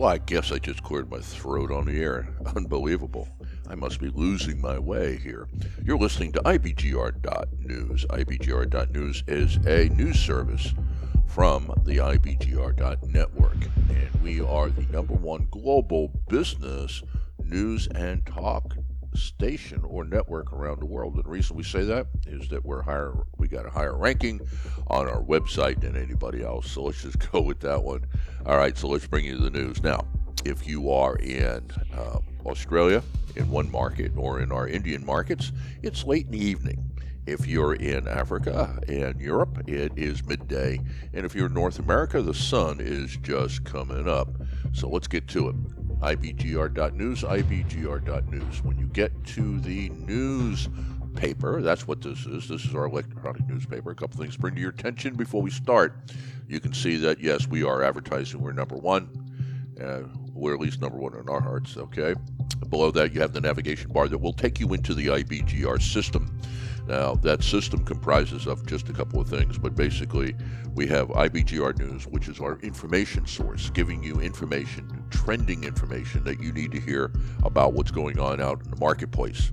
Well, I guess I just cleared my throat on the air. Unbelievable. I must be losing my way here. You're listening to IBGR.news. IBGR.news is a news service from the IBGR.network, and we are the number one global business news and talk station or network around the world. And the reason we say that is that we're higher, we got a higher ranking on our website than anybody else. So let's just go with that one. All right, so let's bring you the news now. If you are in uh, Australia in one market or in our Indian markets, it's late in the evening. If you're in Africa and Europe, it is midday. And if you're in North America, the sun is just coming up. So let's get to it ibgr.news, ibgr.news. When you get to the newspaper, that's what this is. This is our electronic newspaper. A couple things bring to your attention before we start. You can see that, yes, we are advertising. We're number one. Uh, we're at least number one in our hearts, okay? Below that, you have the navigation bar that will take you into the IBGR system. Now, that system comprises of just a couple of things, but basically, we have IBGR News, which is our information source, giving you information, trending information that you need to hear about what's going on out in the marketplace.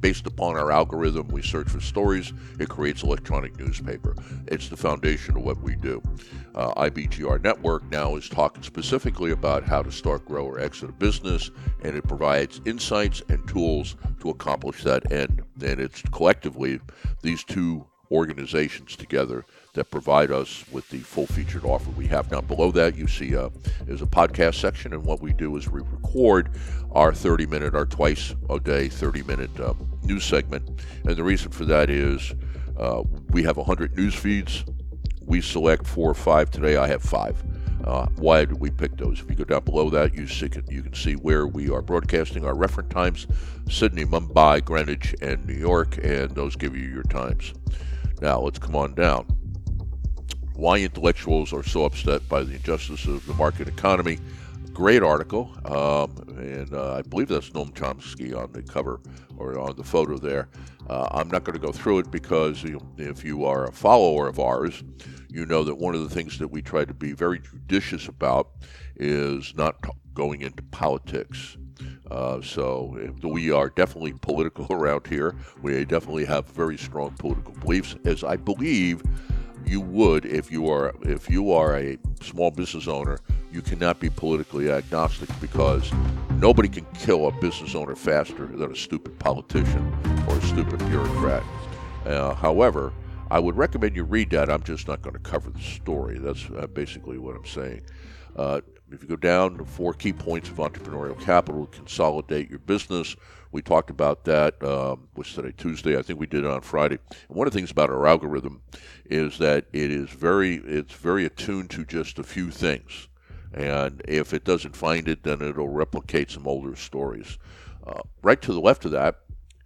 Based upon our algorithm, we search for stories. It creates electronic newspaper. It's the foundation of what we do. Uh, IBGR Network now is talking specifically about how to start, grow, or exit a business, and it provides insights and tools to accomplish that end. And it's collectively these two organizations together that provide us with the full featured offer we have. Now, below that, you see uh, there's a podcast section, and what we do is we record our 30 minute, our twice a day 30 minute um, news segment. And the reason for that is uh, we have 100 news feeds. We select four or five. Today, I have five. Uh, why did we pick those? If you go down below that, you, see, you can see where we are broadcasting our reference times Sydney, Mumbai, Greenwich, and New York, and those give you your times. Now, let's come on down why intellectuals are so upset by the injustice of the market economy. Great article, um, and uh, I believe that's Noam Chomsky on the cover or on the photo there. Uh, I'm not going to go through it because you know, if you are a follower of ours, you know that one of the things that we try to be very judicious about is not going into politics. Uh, so we are definitely political around here. We definitely have very strong political beliefs, as I believe you would if you are if you are a small business owner. You cannot be politically agnostic because nobody can kill a business owner faster than a stupid politician or a stupid bureaucrat. Uh, however i would recommend you read that. I'm just not going to cover the story. That's uh, basically what i'm saying. Uh, if you go down to four key points of entrepreneurial capital consolidate your business we talked about that. Um, was today Tuesday? I think we did it on Friday. And one of the things about our algorithm is that it is very it's very attuned to just a few things, and if it doesn't find it, then it'll replicate some older stories. Uh, right to the left of that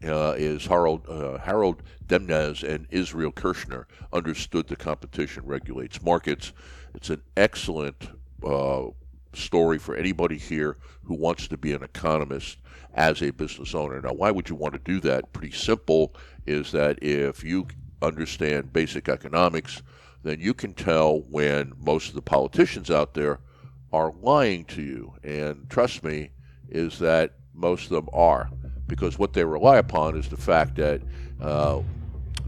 uh, is Harold, uh, Harold Demsetz and Israel Kirzner understood the competition regulates markets. It's an excellent uh, story for anybody here who wants to be an economist as a business owner. Now, why would you want to do that? Pretty simple is that if you understand basic economics, then you can tell when most of the politicians out there are lying to you. And trust me, is that most of them are. Because what they rely upon is the fact that uh,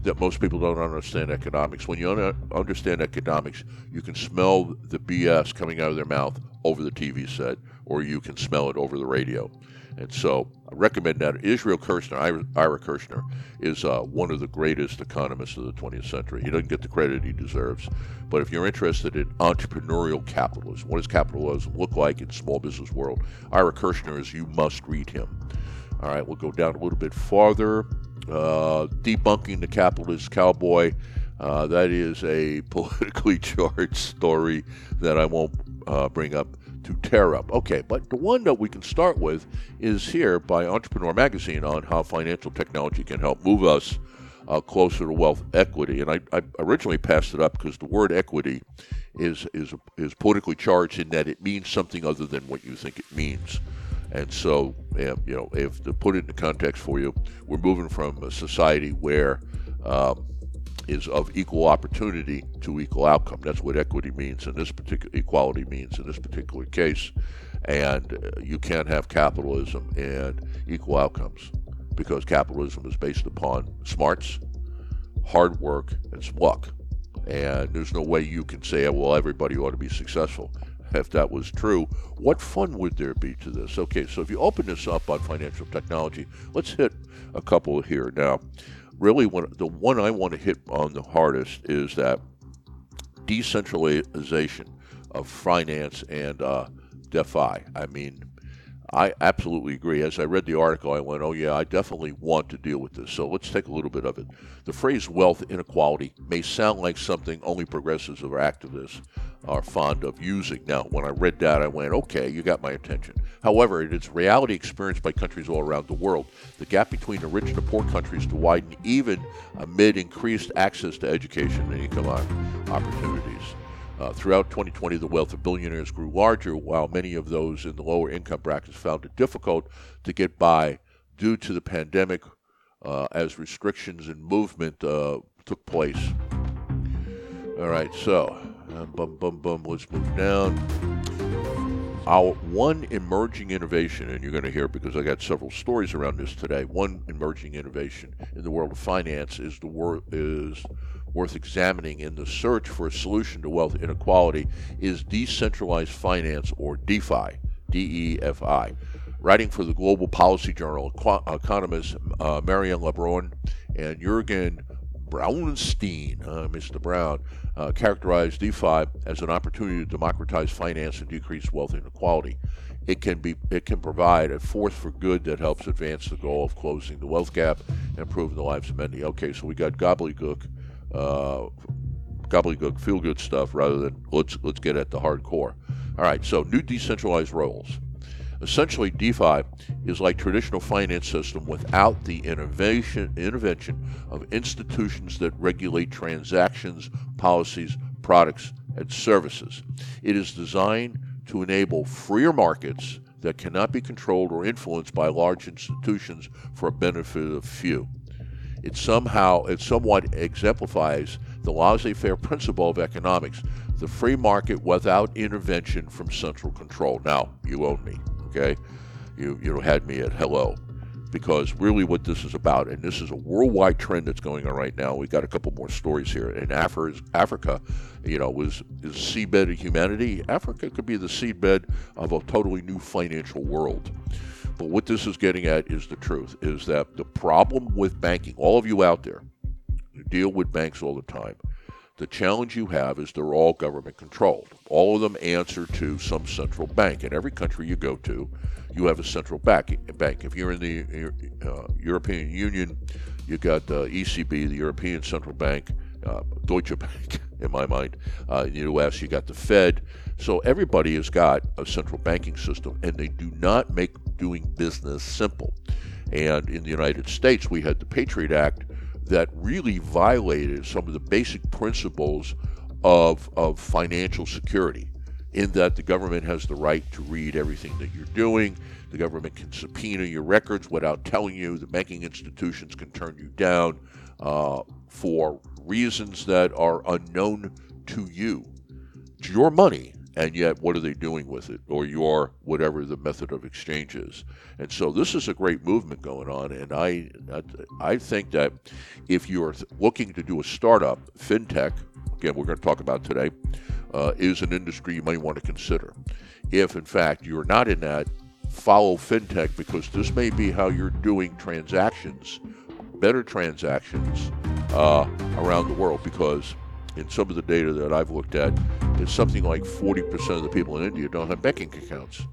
that most people don't understand economics. When you un- understand economics, you can smell the BS coming out of their mouth over the TV set, or you can smell it over the radio. And so I recommend that. Israel Kirzner, Ira, Kirzner, is uh, one of the greatest economists of the 20th century. He doesn't get the credit he deserves. But if you're interested in entrepreneurial capitalism, what does capitalism look like in small business world? Ira Kirzner is you must read him. All right, we'll go down a little bit farther. Uh, debunking the capitalist cowboy. Uh, that is a politically charged story that I won't uh, bring up to tear up. Okay, but the one that we can start with is here by Entrepreneur Magazine on how financial technology can help move us uh, closer to wealth equity. And I, I originally passed it up because the word equity is, is, is politically charged in that it means something other than what you think it means. And so, you know, if to put it into context for you, we're moving from a society where um, is of equal opportunity to equal outcome. That's what equity means in this particular equality means in this particular case. And uh, you can't have capitalism and equal outcomes because capitalism is based upon smarts, hard work, and luck. And there's no way you can say, well, everybody ought to be successful. If that was true, what fun would there be to this? Okay, so if you open this up on financial technology, let's hit a couple here. Now, really, when, the one I want to hit on the hardest is that decentralization of finance and uh, DeFi. I mean, I absolutely agree. As I read the article, I went, oh, yeah, I definitely want to deal with this. So let's take a little bit of it. The phrase wealth inequality may sound like something only progressives or activists are fond of using. Now, when I read that, I went, okay, you got my attention. However, it is reality experienced by countries all around the world. The gap between the rich and the poor countries to widen even amid increased access to education and economic opportunities. Uh, throughout 2020, the wealth of billionaires grew larger, while many of those in the lower income brackets found it difficult to get by due to the pandemic uh, as restrictions in movement uh, took place. All right, so um, bum, bum, bum, let's move down. Our one emerging innovation, and you're going to hear because I got several stories around this today. One emerging innovation in the world of finance is the wor- is worth examining in the search for a solution to wealth inequality is decentralized finance or DeFi, D-E-F-I. Writing for the Global Policy Journal, economists uh, Marianne LeBrun and Jurgen Braunstein, uh, Mr. Brown, uh, characterized DeFi as an opportunity to democratize finance and decrease wealth inequality. It can be it can provide a force for good that helps advance the goal of closing the wealth gap and improving the lives of many. Okay, so we got gobbledygook, uh, gobbledygook feel good stuff rather than let's let's get at the hardcore. All right, so new decentralized roles. Essentially, DeFi is like traditional finance system without the innovation, intervention of institutions that regulate transactions, policies, products, and services. It is designed to enable freer markets that cannot be controlled or influenced by large institutions for a benefit of few. It somehow, it somewhat exemplifies the laissez-faire principle of economics, the free market without intervention from central control. Now, you own me. Okay, you you had me at hello, because really what this is about, and this is a worldwide trend that's going on right now. We've got a couple more stories here. In Africa, Africa, you know, was is seedbed of humanity. Africa could be the seedbed of a totally new financial world. But what this is getting at is the truth: is that the problem with banking, all of you out there, you deal with banks all the time the challenge you have is they're all government controlled. All of them answer to some central bank. In every country you go to, you have a central bank. If you're in the uh, European Union, you've got the uh, ECB, the European Central Bank, uh, Deutsche Bank, in my mind. Uh, in the U.S., you got the Fed. So everybody has got a central banking system, and they do not make doing business simple. And in the United States, we had the Patriot Act that really violated some of the basic principles of, of financial security, in that the government has the right to read everything that you're doing. The government can subpoena your records without telling you. The banking institutions can turn you down uh, for reasons that are unknown to you. It's your money, and yet what are they doing with it? Or your whatever the method of exchange is. And so this is a great movement going on and i i think that if you're looking to do a startup fintech again we're going to talk about today uh, is an industry you might want to consider. If in fact you're not in that follow fintech because this may be how you're doing transactions better transactions uh, around the world because in some of the data that I've looked at, it's something like 40% of the people in India don't have banking accounts.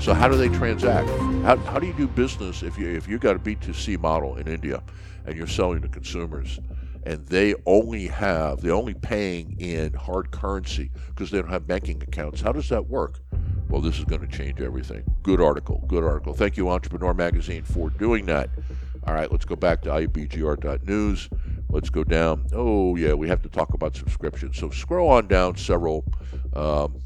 So how do they transact? How, how do you do business if you if you got a B2C model in India and you're selling to consumers and they only have they're only paying in hard currency because they don't have banking accounts? How does that work? Well, this is going to change everything. Good article. Good article. Thank you, Entrepreneur Magazine, for doing that. All right, let's go back to ibgr.news. Let's go down. Oh, yeah, we have to talk about subscriptions. So scroll on down several um,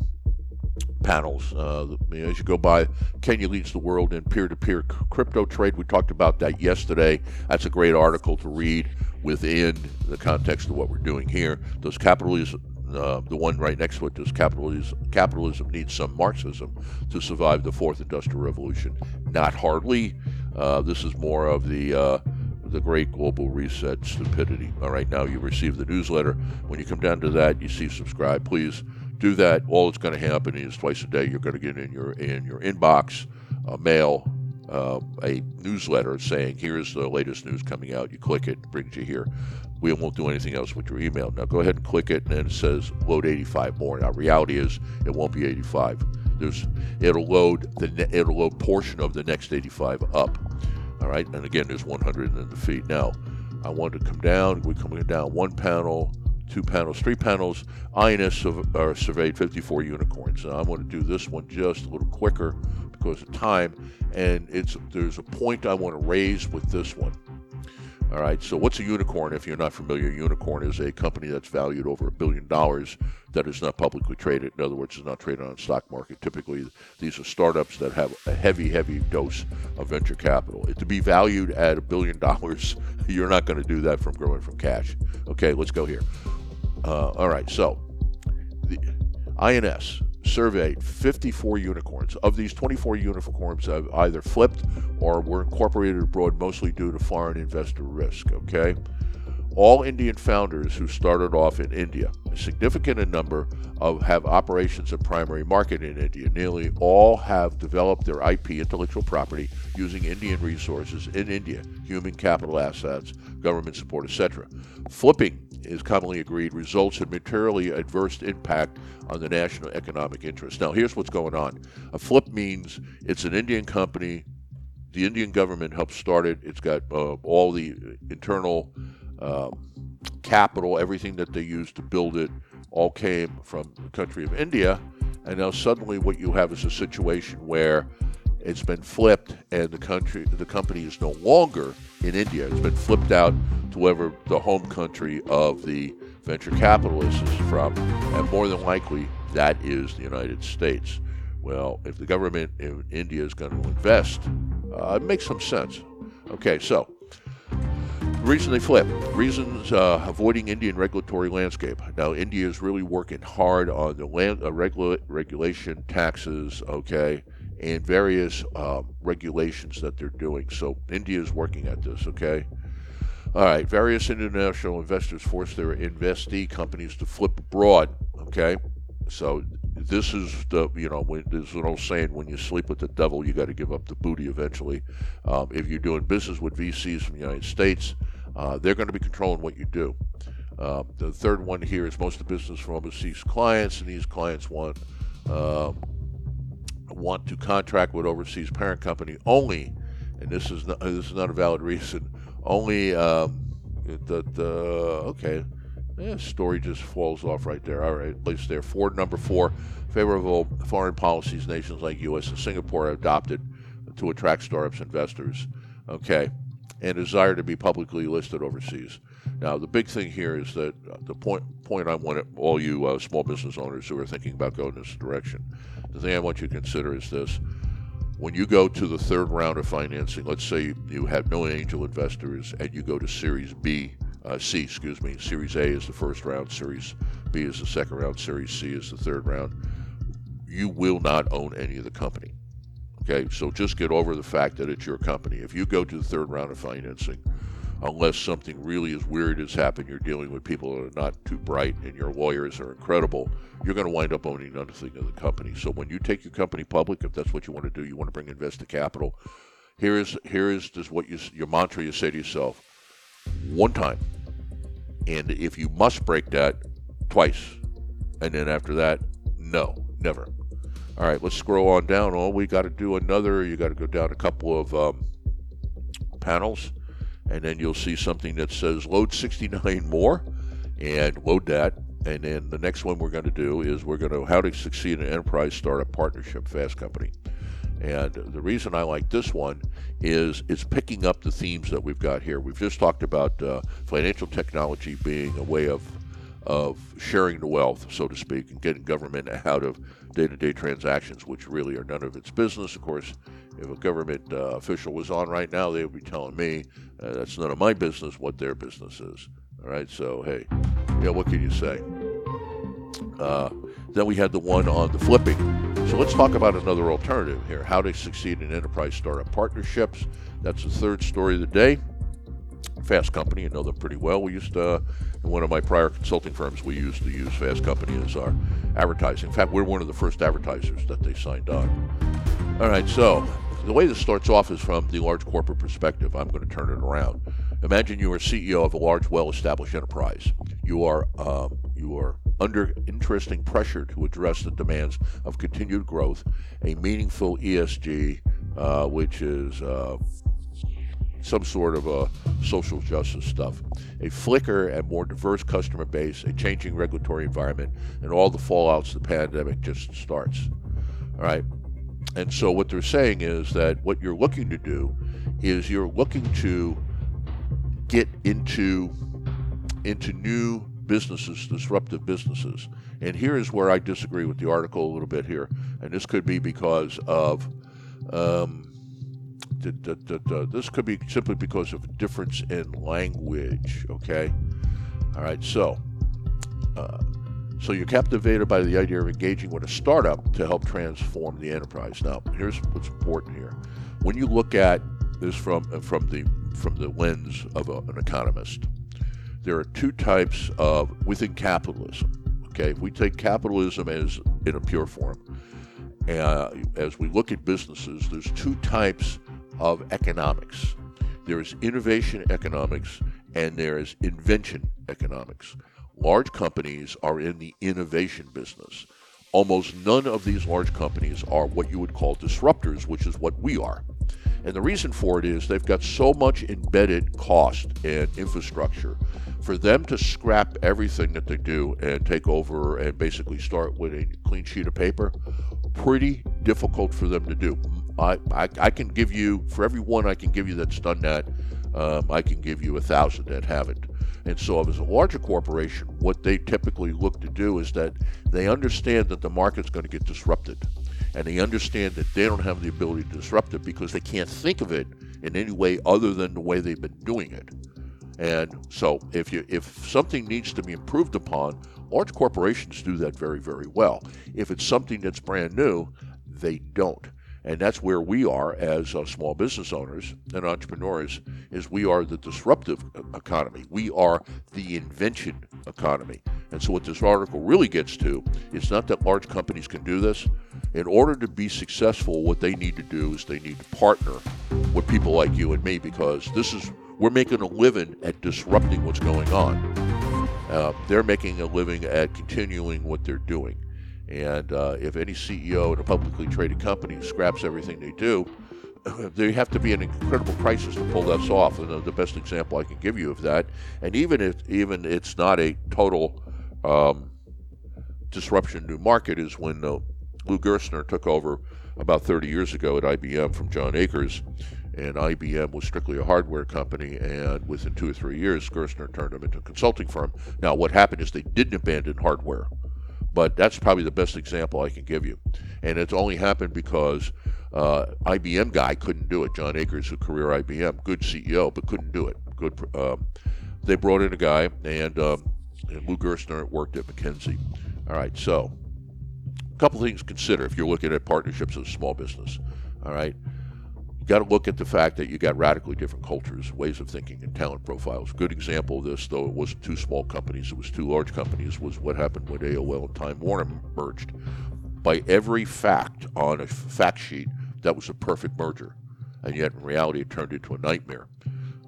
panels. Uh, as you go by, Kenya leads the world in peer to peer crypto trade. We talked about that yesterday. That's a great article to read within the context of what we're doing here. Does capitalism Uh, the one right next to it is capitalism, capitalism needs some Marxism to survive the fourth industrial revolution. Not hardly. Uh, this is more of the uh, the great global reset stupidity. All right, now you receive the newsletter. When you come down to that, you see subscribe. Please do that. All that's going to happen is twice a day you're going to get in your in your inbox a mail uh, a newsletter saying here's the latest news coming out. You click it, it brings you here. We won't do anything else with your email. Now go ahead and click it, and then it says load 85 more. Now reality is it won't be 85. There's it'll load the it'll load portion of the next 85 up. All right, and again there's 100 in the feed. Now I want to come down. We're coming down one panel two panels, three panels. INS are uh, surveyed 54 unicorns. Now I'm going to do this one just a little quicker because of time, and it's there's a point I want to raise with this one. All right, so what's a unicorn? If you're not familiar, a unicorn is a company that's valued over a billion dollars that is not publicly traded. In other words, is not traded on the stock market. Typically, these are startups that have a heavy, heavy dose of venture capital. To be valued at a billion dollars, you're not going to do that from growing from cash. Okay, let's go here. Uh, all right, so the INS surveyed 54 unicorns. Of these, 24 unicorns have either flipped or were incorporated abroad, mostly due to foreign investor risk. Okay, all Indian founders who started off in India, a significant number of have operations and primary market in India. Nearly all have developed their IP, intellectual property, using Indian resources in India, human capital assets, government support, etc. Flipping is commonly agreed results in materially adverse impact on the national economic interest. Now, here's what's going on. A flip means it's an Indian company. The Indian government helped start it. It's got uh, all the internal uh, capital, everything that they used to build it, all came from the country of India. And now suddenly, what you have is a situation where it's been flipped, and the country, the company is no longer in India. It's been flipped out to wherever the home country of the venture capitalists is from, and more than likely, that is the United States. Well, if the government in India is going to invest, uh, it makes some sense. Okay, so reason they flip reasons uh, avoiding indian regulatory landscape now india is really working hard on the land uh, regula- regulation taxes okay and various uh, regulations that they're doing. So India is working at this, okay? All right, various international investors force their investee companies to flip abroad, okay? So this is the, you know, when, there's an old saying, when you sleep with the devil, you got to give up the booty eventually. Um, if you're doing business with VCs from the United States, uh, they're going to be controlling what you do. Uh, the third one here is most of the business from overseas clients, and these clients want um, want to contract with overseas parent company only, and this is not, this is not a valid reason, only um, the, okay, yeah, story just falls off right there. All right, at least there. For number four, favorable foreign policies nations like U.S. and Singapore adopted to attract startups investors. Okay, and desire to be publicly listed overseas. Now, the big thing here is that the point point I want all you uh, small business owners who are thinking about going in this direction the thing I want you to consider is this. When you go to the third round of financing, let's say you have no angel investors and you go to Series B, uh, C, excuse me. Series A is the first round, Series B is the second round, Series C is the third round. You will not own any of the company. Okay, so just get over the fact that it's your company. If you go to the third round of financing, unless something really as weird has happened, you're dealing with people that are not too bright and your lawyers are incredible, you're going to wind up owning nothing of the company. So when you take your company public, if that's what you want to do, you want to bring investor capital. Here is here is just what you your mantra you say to yourself one time, and if you must break that, twice, and then after that, no, never. All right, let's scroll on down. Oh, we got to do another. You got to go down a couple of um, panels and then you'll see something that says load 69 more and load that. And then the next one we're going to do is we're going to how to succeed in enterprise startup partnership fast company. And the reason I like this one is it's picking up the themes that we've got here. We've just talked about uh, financial technology being a way of of sharing the wealth, so to speak, and getting government out of day-to-day transactions, which really are none of its business. Of course, if a government uh, official was on right now, they would be telling me uh, that's none of my business what their business is. All right, so hey, yeah, what can you say? Uh, then we had the one on the flipping. So let's talk about another alternative here how to succeed in enterprise startup partnerships. That's the third story of the day. Fast Company, you know them pretty well. We used to, in one of my prior consulting firms, we used to use Fast Company as our advertising. In fact, we're one of the first advertisers that they signed on. All right, so the way this starts off is from the large corporate perspective. I'm going to turn it around. Imagine you are CEO of a large, well-established enterprise. You are um, you are under interesting pressure to address the demands of continued growth, a meaningful ESG, uh, which is uh, some sort of a social justice stuff, a flicker and more diverse customer base, a changing regulatory environment, and all the fallouts of the pandemic just starts. All right. And so what they're saying is that what you're looking to do is you're looking to get into into new businesses, disruptive businesses. And here is where I disagree with the article a little bit here. And this could be because of um, this could be simply because of a difference in language. Okay, all right. So, uh, so you're captivated by the idea of engaging with a startup to help transform the enterprise. Now, here's what's important here: when you look at this from from the from the lens of a, an economist, there are two types of within capitalism. Okay, if we take capitalism as in a pure form, uh, as we look at businesses, there's two types of economics. There is innovation economics and there is invention economics. Large companies are in the innovation business. Almost none of these large companies are what you would call disruptors, which is what we are. And the reason for it is they've got so much embedded cost and infrastructure. For them to scrap everything that they do and take over and basically start with a clean sheet of paper, pretty difficult for them to do. I, I, I can give you, for every one I can give you that's done that, um, I can give you a thousand that haven't. And so, as a larger corporation, what they typically look to do is that they understand that the market's going to get disrupted. And they understand that they don't have the ability to disrupt it because they can't think of it in any way other than the way they've been doing it. And so, if you if something needs to be improved upon, large corporations do that very very well. If it's something that's brand new, they don't. And that's where we are as uh, small business owners and entrepreneurs is we are the disruptive economy. We are the invention economy. And so what this article really gets to is not that large companies can do this. In order to be successful, what they need to do is they need to partner with people like you and me because this is we're making a living at disrupting what's going on. Uh, they're making a living at continuing what they're doing. And uh, if any CEO in a publicly traded company scraps everything they do, they have to be an incredible crisis to pull this off. And the best example I can give you of that, and even if even it's not a total um, disruption to market, is when uh, Lou Gerstner took over about 30 years ago at IBM from John Akers. And IBM was strictly a hardware company, and within two or three years, Gerstner turned them into a consulting firm. Now, what happened is they didn't abandon hardware but that's probably the best example I can give you. And it's only happened because uh, IBM guy couldn't do it. John Akers, a career IBM, good CEO, but couldn't do it. Good. Um, they brought in a guy, and, um, and Lou Gerstner worked at McKinsey. All right, so a couple things to consider if you're looking at partnerships as a small business. All right, you got to look at the fact that you got radically different cultures, ways of thinking, and talent profiles. Good example of this, though it wasn't two small companies, it was two large companies, was what happened when AOL and Time Warner merged. By every fact on a fact sheet, that was a perfect merger. And yet, in reality, it turned into a nightmare.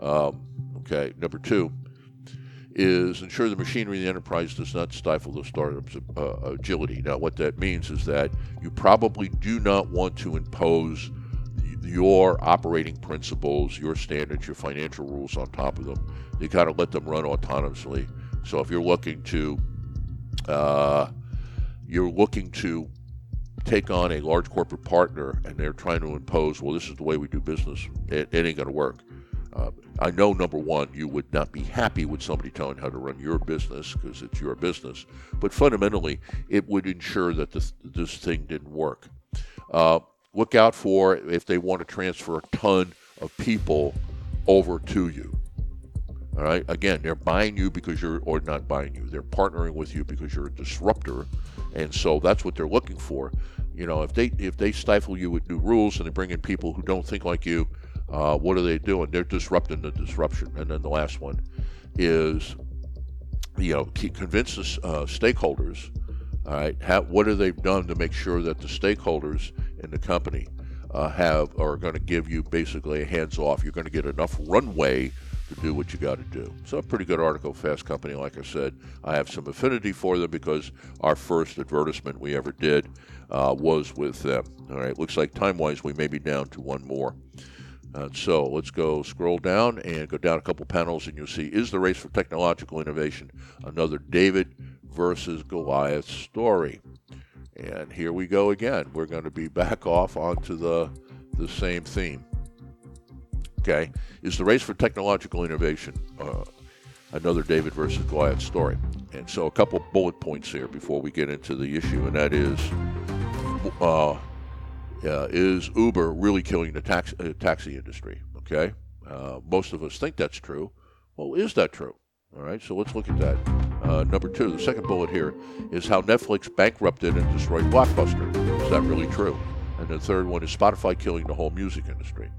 Um, okay, number two is ensure the machinery of the enterprise does not stifle the startup's uh, agility. Now, what that means is that you probably do not want to impose your operating principles, your standards, your financial rules on top of them. You got to let them run autonomously. So if you're looking to, uh, you're looking to take on a large corporate partner and they're trying to impose, well, this is the way we do business, it, it ain't going to work. Uh, I know, number one, you would not be happy with somebody telling how to run your business because it's your business. But fundamentally, it would ensure that this, this thing didn't work. Uh, look out for if they want to transfer a ton of people over to you. All right. Again, they're buying you because you're, or not buying you. They're partnering with you because you're a disruptor, and so that's what they're looking for. You know, if they if they stifle you with new rules and they bring in people who don't think like you, uh, what are they doing? They're disrupting the disruption. And then the last one is, you know, convince the uh, stakeholders. All right, what have they done to make sure that the stakeholders in the company uh, have are going to give you basically a hands off? You're going to get enough runway to do what you got to do. So a pretty good article, Fast Company. Like I said, I have some affinity for them because our first advertisement we ever did uh, was with them. All right, looks like time wise we may be down to one more. Uh, so let's go scroll down and go down a couple panels, and you'll see is the race for technological innovation another David versus Goliath story. And here we go again. We're going to be back off onto the the same theme okay, is the race for technological innovation. Uh, another David versus Goliath story. And so, a couple bullet points here before we get into the issue, and that is uh, uh, is Uber really killing the tax, uh, taxi industry? Okay, uh, most of us think that's true. Well, is that true? All right, so let's look at that. Uh, number two, the second bullet here is how Netflix bankrupted and destroyed Blockbuster. Is that really true? And the third one is Spotify killing the whole music industry.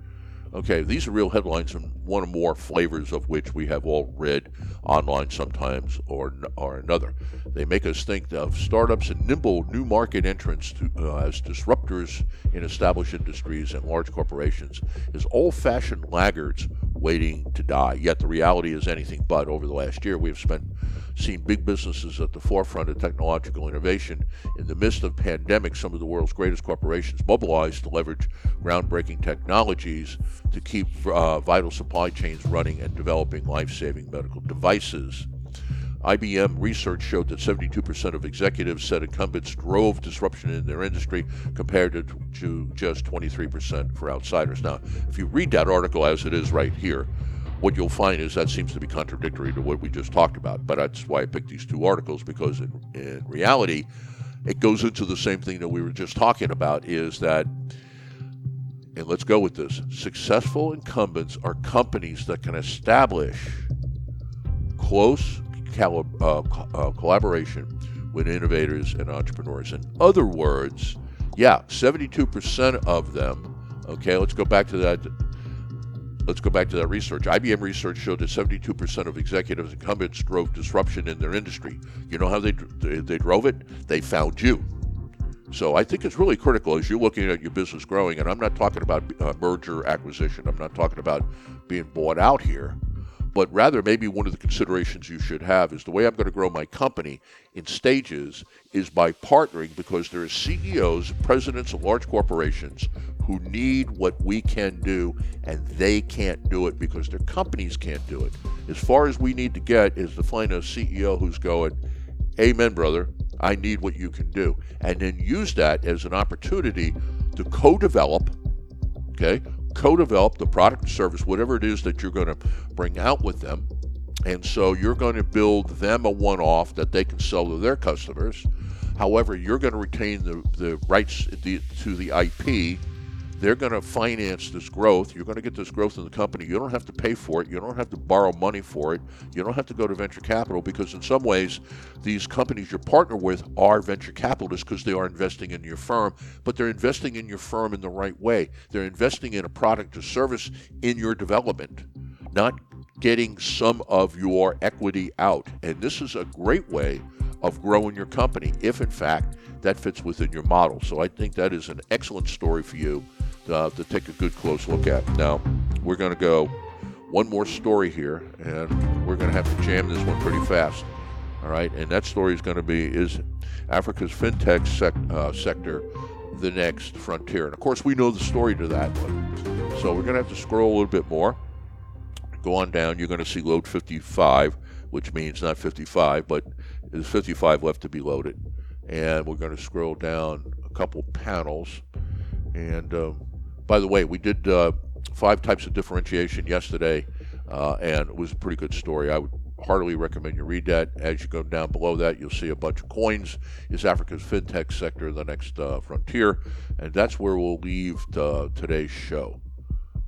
Okay, these are real headlines, and one or more flavors of which we have all read online sometimes or, or another. They make us think of startups and nimble new market entrants to, uh, as disruptors in established industries and large corporations as old fashioned laggards waiting to die. Yet the reality is anything but. Over the last year, we have spent seen big businesses at the forefront of technological innovation. In the midst of pandemic, some of the world's greatest corporations mobilized to leverage groundbreaking technologies to keep uh, vital supply chains running and developing life-saving medical devices. IBM research showed that 72% of executives said incumbents drove disruption in their industry compared to, to just 23% for outsiders. Now, if you read that article as it is right here, what you'll find is that seems to be contradictory to what we just talked about. But that's why I picked these two articles because in, in reality, it goes into the same thing that we were just talking about is that, and let's go with this successful incumbents are companies that can establish close uh, uh, collaboration with innovators and entrepreneurs. In other words, yeah, 72% of them, okay, let's go back to that Let's go back to that research. IBM research showed that 72% of executives incumbents drove disruption in their industry. You know how they, they drove it? They found you. So I think it's really critical as you're looking at your business growing, and I'm not talking about uh, merger acquisition. I'm not talking about being bought out here, but rather maybe one of the considerations you should have is the way I'm going to grow my company in stages is by partnering because there are CEOs, presidents of large corporations who need what we can do and they can't do it because their companies can't do it. As far as we need to get is to find a CEO who's going, Amen, brother, I need what you can do. And then use that as an opportunity to co develop, okay, co develop the product or service, whatever it is that you're going to bring out with them. And so you're going to build them a one off that they can sell to their customers. However, you're going to retain the, the rights to the IP they're going to finance this growth. You're going to get this growth in the company. You don't have to pay for it. You don't have to borrow money for it. You don't have to go to venture capital because, in some ways, these companies you partner with are venture capitalists because they are investing in your firm, but they're investing in your firm in the right way. They're investing in a product or service in your development, not getting some of your equity out. And this is a great way of growing your company if, in fact, that fits within your model. So I think that is an excellent story for you uh, to take a good close look at. Now, we're going to go one more story here, and we're going to have to jam this one pretty fast. All right, and that story is going to be is Africa's fintech sec, uh, sector the next frontier? And of course, we know the story to that one. So we're going to have to scroll a little bit more. Go on down. You're going to see load 55, which means not 55, but there's 55 left to be loaded. And we're going to scroll down a couple panels. And um, by the way, we did uh, five types of differentiation yesterday, uh, and it was a pretty good story. I would heartily recommend you read that. As you go down below that, you'll see a bunch of coins. Is Africa's fintech sector the next uh, frontier? And that's where we'll leave today's show.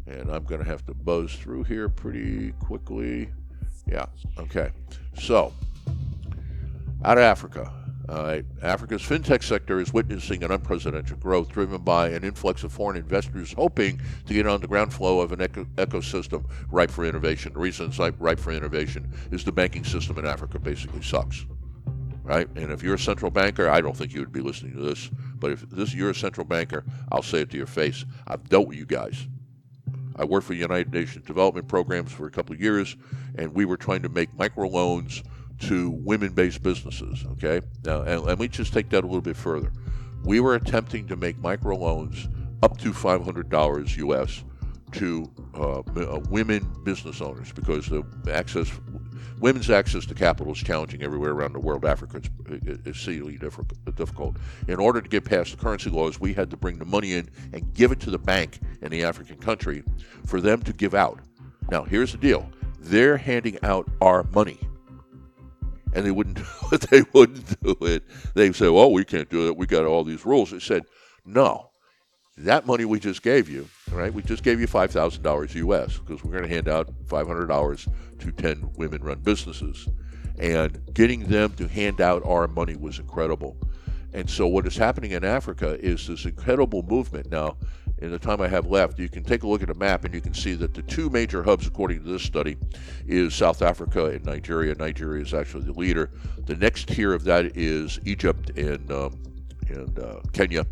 And I'm going to have to buzz through here pretty quickly. Yeah. Okay. So, out of Africa. Uh, Africa's fintech sector is witnessing an unprecedented growth driven by an influx of foreign investors hoping to get on the ground flow of an eco- ecosystem ripe for innovation. The reason it's ripe for innovation is the banking system in Africa basically sucks. Right? And if you're a central banker, I don't think you would be listening to this, but if this you're a central banker, I'll say it to your face. I've dealt with you guys. I worked for United Nations Development Programs for a couple of years, and we were trying to make microloans to women-based businesses. Okay, now and let me just take that a little bit further. We were attempting to make microloans up to $500 US to uh, uh, women business owners because the access, women's access to capital is challenging everywhere around the world. Africa is exceedingly difficult. In order to get past the currency laws, we had to bring the money in and give it to the bank in the African country for them to give out. Now, here's the deal: they're handing out our money and they wouldn't do it. They wouldn't do it. They say, "Well, oh, we can't do it. We got all these rules." They said, "No, that money we just gave you, right? We just gave you five thousand dollars U.S. because we're going to hand out five hundred dollars to ten women-run businesses, and getting them to hand out our money was incredible." And so, what is happening in Africa is this incredible movement now in the time I have left, you can take a look at a map and you can see that the two major hubs, according to this study, is South Africa and Nigeria. Nigeria is actually the leader. The next tier of that is Egypt and um, and uh, Kenya,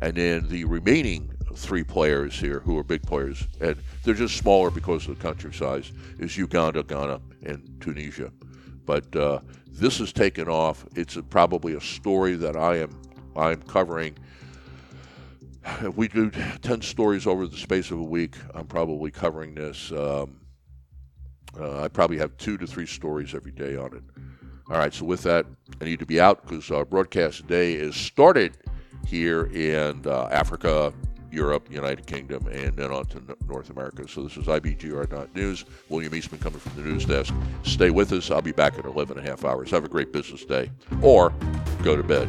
and then the remaining three players here who are big players, and they're just smaller because of the country size, is Uganda, Ghana, and Tunisia. But uh, this has taken off. It's a, probably a story that I am I'm covering we do 10 stories over the space of a week. I'm probably covering this. Um, uh, I probably have two to three stories every day on it. All right, so with that, I need to be out because our broadcast today is started here in uh, Africa, Europe, United Kingdom, and then on to North America. So this is IBGR.news. William Eastman coming from the news desk. Stay with us. I'll be back in 11 and a half hours. Have a great business day or go to bed.